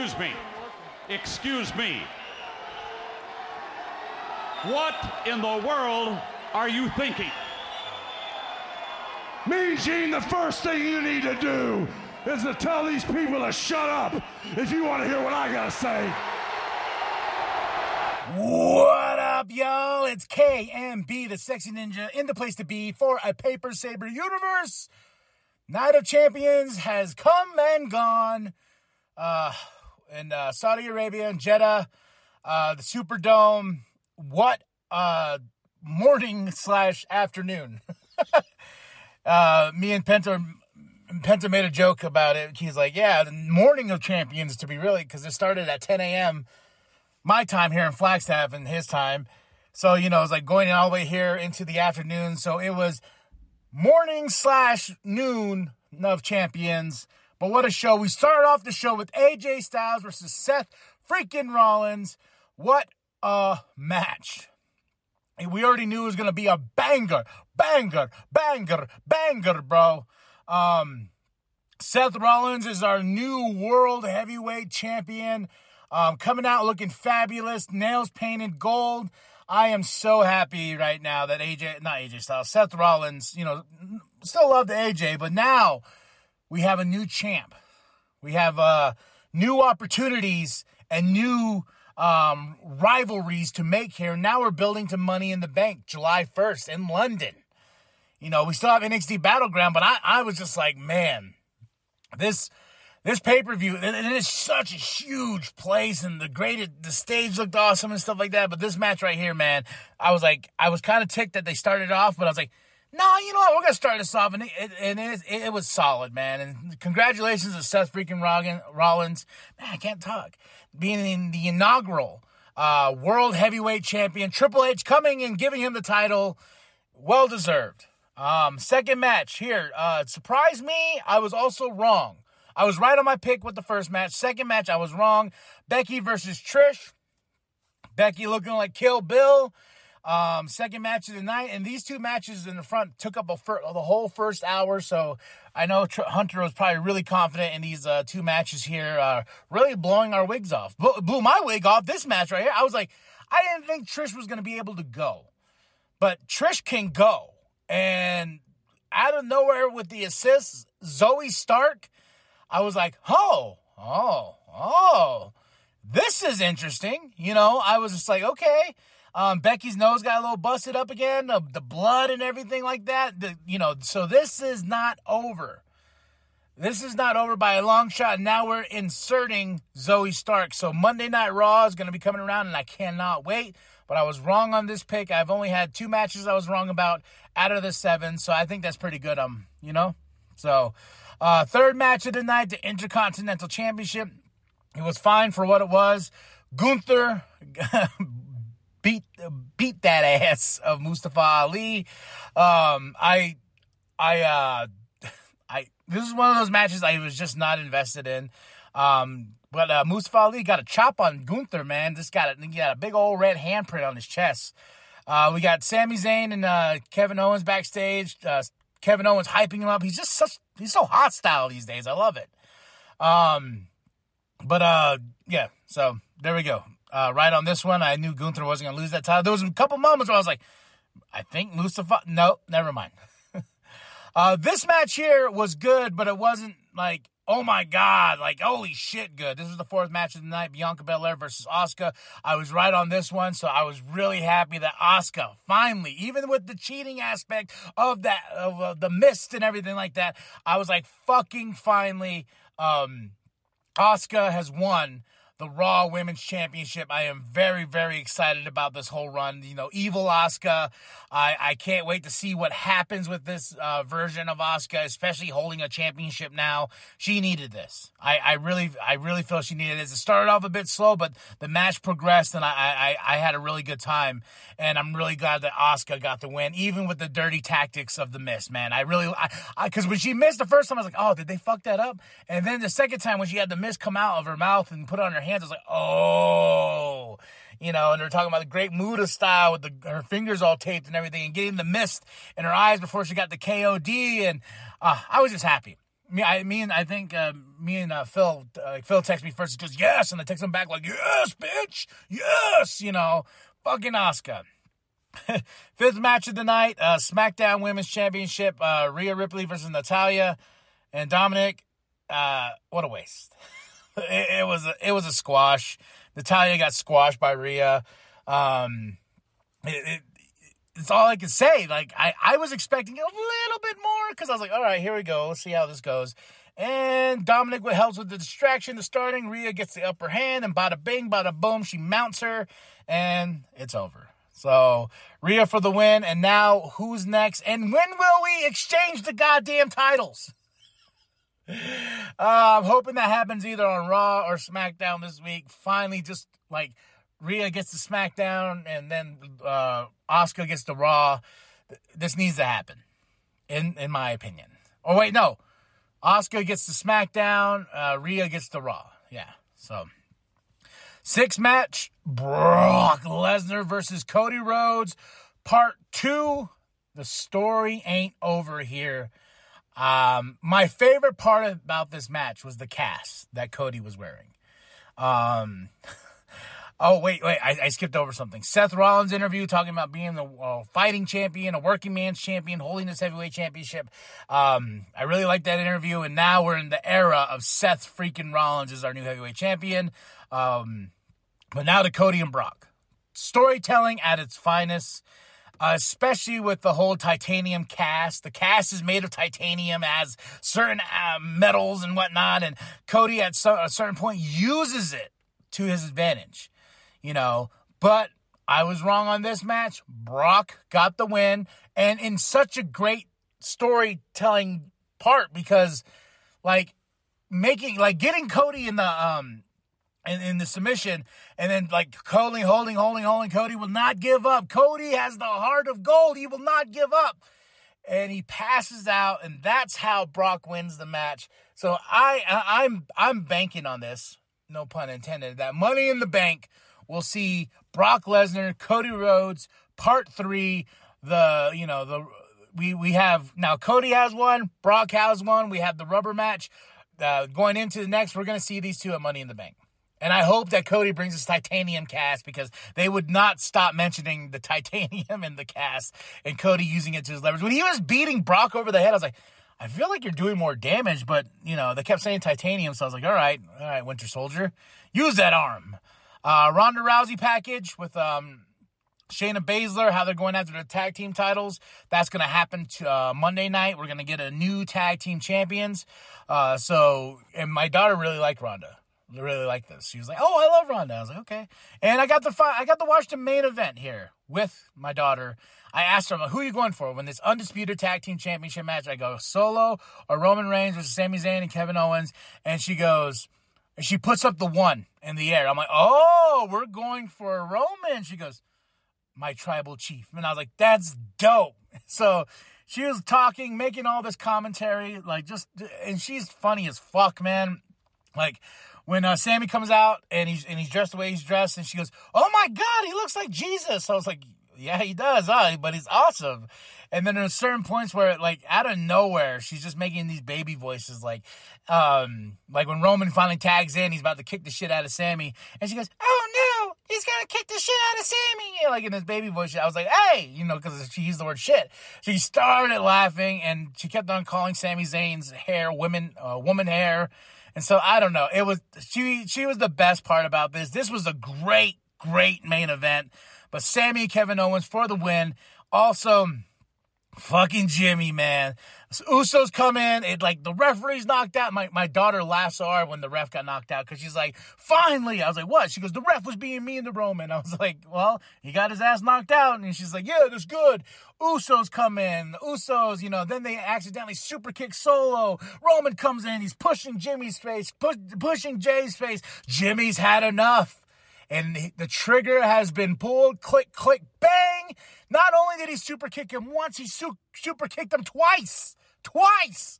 Excuse me. Excuse me. What in the world are you thinking? Me, Gene, the first thing you need to do is to tell these people to shut up if you want to hear what I gotta say. What up, y'all? It's KMB, the sexy ninja, in the place to be for a Paper Saber universe. Night of Champions has come and gone. Uh, in uh, Saudi Arabia and Jeddah, uh, the Superdome. What morning slash afternoon. uh, me and Penta, Penta made a joke about it. He's like, "Yeah, the morning of champions to be really because it started at 10 a.m. my time here in Flagstaff and his time. So you know, it was like going all the way here into the afternoon. So it was morning slash noon of champions." But what a show. We started off the show with AJ Styles versus Seth freaking Rollins. What a match. We already knew it was going to be a banger, banger, banger, banger, bro. Um, Seth Rollins is our new world heavyweight champion. Um, coming out looking fabulous, nails painted gold. I am so happy right now that AJ, not AJ Styles, Seth Rollins, you know, still love the AJ, but now we have a new champ. We have uh, new opportunities and new um, rivalries to make here. Now we're building to Money in the Bank July 1st in London. You know, we still have NXT Battleground, but I, I was just like, man, this this pay per view, and it is such a huge place, and the great the stage looked awesome and stuff like that. But this match right here, man, I was like, I was kind of ticked that they started off, but I was like, no, you know what? We're gonna start this off, and it, it, it, it, was solid, man. And congratulations to Seth freaking Rollins. Man, I can't talk. Being in the inaugural uh, World Heavyweight Champion, Triple H coming and giving him the title, well deserved. Um, second match here. Uh, surprised me. I was also wrong. I was right on my pick with the first match. Second match, I was wrong. Becky versus Trish. Becky looking like Kill Bill. Um, second match of the night, and these two matches in the front took up fir- the whole first hour. So I know Tr- Hunter was probably really confident in these uh, two matches here, uh, really blowing our wigs off. Blew my wig off this match right here. I was like, I didn't think Trish was going to be able to go, but Trish can go, and out of nowhere with the assists, Zoey Stark. I was like, oh, oh, oh, this is interesting. You know, I was just like, okay. Um, Becky's nose got a little busted up again, the, the blood and everything like that. The, you know, so this is not over. This is not over by a long shot. Now we're inserting Zoey Stark. So Monday Night Raw is going to be coming around, and I cannot wait. But I was wrong on this pick. I've only had two matches I was wrong about out of the seven, so I think that's pretty good. Um, you know, so uh, third match of the night, the Intercontinental Championship. It was fine for what it was. Gunther beat beat that ass of Mustafa Ali. Um, I I uh, I this is one of those matches I was just not invested in. Um, but uh, Mustafa Ali got a chop on Gunther, man. This got a, he got a big old red handprint on his chest. Uh, we got Sami Zayn and uh, Kevin Owens backstage. Uh, Kevin Owens hyping him up. He's just such he's so hostile these days. I love it. Um, but uh, yeah. So there we go uh, right on this one. I knew Gunther wasn't going to lose that title. There was a couple moments where I was like, I think Mustafa. No, never mind. uh, this match here was good, but it wasn't like, oh my God, like, holy shit, good. This was the fourth match of the night Bianca Belair versus Asuka. I was right on this one, so I was really happy that Asuka finally, even with the cheating aspect of that, of uh, the mist and everything like that, I was like, fucking finally, um, Asuka has won the Raw Women's Championship. I am very, very excited about this whole run. You know, Evil Asuka. I, I can't wait to see what happens with this uh, version of Asuka, especially holding a championship now. She needed this. I, I really, I really feel she needed this. It started off a bit slow, but the match progressed, and I, I, I had a really good time. And I'm really glad that Asuka got the win, even with the dirty tactics of the mist. Man, I really, I, because when she missed the first time, I was like, oh, did they fuck that up? And then the second time when she had the mist come out of her mouth and put on her hands, I was like, oh, you know, and they're talking about the great Muta style with the, her fingers all taped and everything and getting the mist in her eyes before she got the KOD. And uh, I was just happy. me, I mean, I think uh, me and uh, Phil, uh, Phil texts me first. Goes, "Yes," and I text him back like, "Yes, bitch, yes." You know, fucking Asuka. Fifth match of the night, uh, SmackDown Women's Championship, uh, Rhea Ripley versus Natalya and Dominic. Uh, what a waste! it, was a, it was a squash. Natalya got squashed by Rhea. Um, it, it, it's all I can say. Like I, I was expecting a little bit more because I was like, all right, here we go. Let's see how this goes. And Dominic helps with the distraction, the starting. Rhea gets the upper hand, and bada bing, bada boom, she mounts her, and it's over. So Rhea for the win, and now who's next? And when will we exchange the goddamn titles? Uh, I'm hoping that happens either on Raw or SmackDown this week. Finally, just like Rhea gets to SmackDown and then uh, Asuka gets to Raw. This needs to happen, in in my opinion. Oh wait, no, Asuka gets to SmackDown. Uh, Rhea gets to Raw. Yeah, so six match Brock Lesnar versus Cody Rhodes, part two. The story ain't over here. Um, my favorite part about this match was the cast that Cody was wearing. Um, Oh, wait, wait. I, I, skipped over something. Seth Rollins interview talking about being the uh, fighting champion, a working man's champion, holding this heavyweight championship. Um, I really like that interview. And now we're in the era of Seth freaking Rollins as our new heavyweight champion. Um, but now to Cody and Brock. Storytelling at its finest. Especially with the whole titanium cast. The cast is made of titanium, as certain uh, metals and whatnot, and Cody at some, a certain point uses it to his advantage you know. But I was wrong on this match. Brock got the win, and in such a great storytelling part because, like, making like getting Cody in the um in, in the submission, and then like holding, holding, holding, holding. Cody will not give up. Cody has the heart of gold. He will not give up. And he passes out, and that's how Brock wins the match. So I, I I'm I'm banking on this, no pun intended. That Money in the Bank we'll see Brock Lesnar, Cody Rhodes, part three. The you know the we we have now Cody has one, Brock has one. We have the rubber match uh, going into the next. We're gonna see these two at Money in the Bank. And I hope that Cody brings his titanium cast because they would not stop mentioning the titanium in the cast and Cody using it to his leverage. When he was beating Brock over the head, I was like, I feel like you're doing more damage, but you know, they kept saying titanium, so I was like, all right, all right, Winter Soldier, use that arm. Uh, Ronda Rousey package with um, Shayna Baszler, how they're going after the tag team titles. That's going to happen uh, Monday night. We're going to get a new tag team champions. Uh, so, and my daughter really liked Ronda. Really like this. She was like, "Oh, I love Ronda." I was like, "Okay." And I got the I got to watch the main event here with my daughter. I asked her, "Who are you going for when this undisputed tag team championship match?" I go, "Solo or Roman Reigns versus Sami Zayn and Kevin Owens," and she goes and she puts up the one in the air. I'm like, oh, we're going for a Roman. She goes, my tribal chief. And I was like, that's dope. So she was talking, making all this commentary, like just, and she's funny as fuck, man. Like when uh, Sami comes out and he's and he's dressed the way he's dressed, and she goes, "Oh my God, he looks like Jesus." I was like, "Yeah, he does, huh? But he's awesome." And then there's certain points where, like, out of nowhere, she's just making these baby voices, like, um, like when Roman finally tags in, he's about to kick the shit out of Sami, and she goes, "Oh no, he's gonna kick the shit out of Sami!" like in this baby voice. I was like, "Hey," you know, because she used the word shit. She started laughing, and she kept on calling Sami Zayn's hair women, uh, woman hair, and so I don't know. It was she. She was the best part about this. This was a great, great main event. But Sami Kevin Owens for the win. Also Fucking Jimmy, man. So Usos come in, it like the referee's knocked out. My my daughter laughs hard when the ref got knocked out because she's like, finally. I was like, what? She goes, the ref was being mean to Roman. I was like, well, he got his ass knocked out. And she's like, yeah, that's good. Usos come in. Usos, you know, then they accidentally super kick solo. Roman comes in, he's pushing Jimmy's face, push, pushing Jay's face. Jimmy's had enough and the trigger has been pulled. Click, click, bang. Not only did he super kick him once, he su- super kicked him twice. Twice.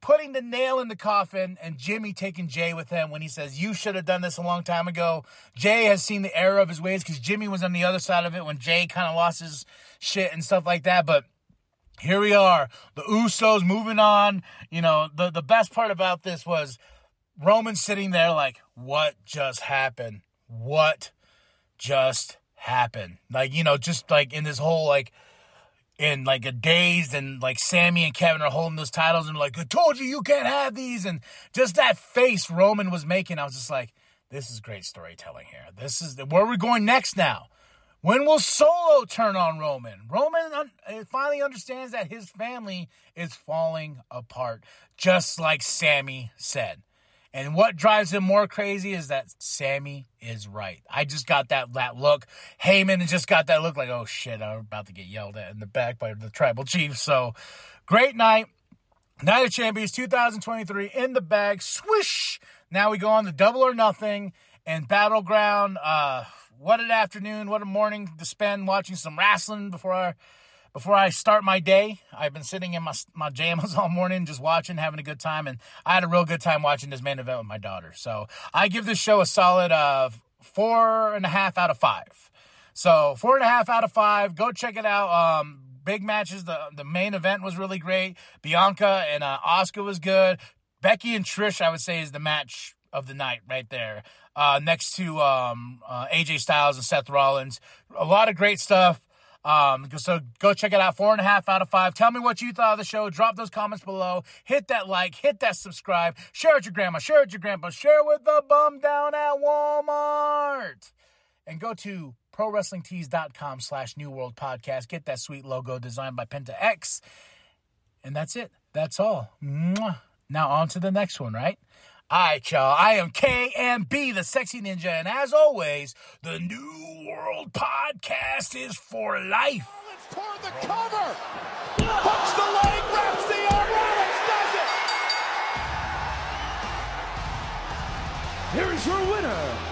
Putting the nail in the coffin and Jimmy taking Jay with him when he says, You should have done this a long time ago. Jay has seen the error of his ways because Jimmy was on the other side of it when Jay kind of lost his shit and stuff like that. But here we are. The Usos moving on. You know, the, the best part about this was Roman sitting there like, what just happened? What just happened? Like, you know, just like in this whole like in like a dazed and like Sami and Kevin are holding those titles and like, I told you you can't have these. And just that face Roman was making, I was just like, this is great storytelling here. This is where we're going next now. When will Solo turn on Roman? Roman un- uh, finally understands that his family is falling apart, just like Sami said. And what drives him more crazy is that Sami is right. I just got that that look. Heyman just got that look like, oh shit, I'm about to get yelled at in the back by the tribal chief. So great night. Night of Champions 2023 in the bag. Swish. Now we go on to double or nothing and battleground. Uh, what an afternoon, what a morning to spend watching some wrestling before I before I start my day. I've been sitting in my my jamas all morning, just watching, having a good time, and I had a real good time watching this main event with my daughter. So I give this show a solid uh, four and a half out of five. So four and a half out of five. Go check it out. Um, big matches. The the main event was really great. Bianca and uh, Asuka was good. Becky and Trish, I would say, is the match of the night right there. Uh, next to um, uh, AJ Styles and Seth Rollins. A lot of great stuff. Um, so go check it out. Four and a half out of five. Tell me what you thought of the show. Drop those comments below. Hit that like. Hit that subscribe. Share it with your grandma. Share it with your grandpa. Share it with the bum down at Walmart. And go to prowrestlingtees.com slash New World Podcast. Get that sweet logo designed by Penta X. And that's it. That's all. Mwah. Now on to the next one, right? Right, y'all. I am KMB, the Sexy Ninja, and as always, the New World Podcast is for life. Rollins the cover. Hooks the leg, wraps the arm. Rollins does it. Here is your winner,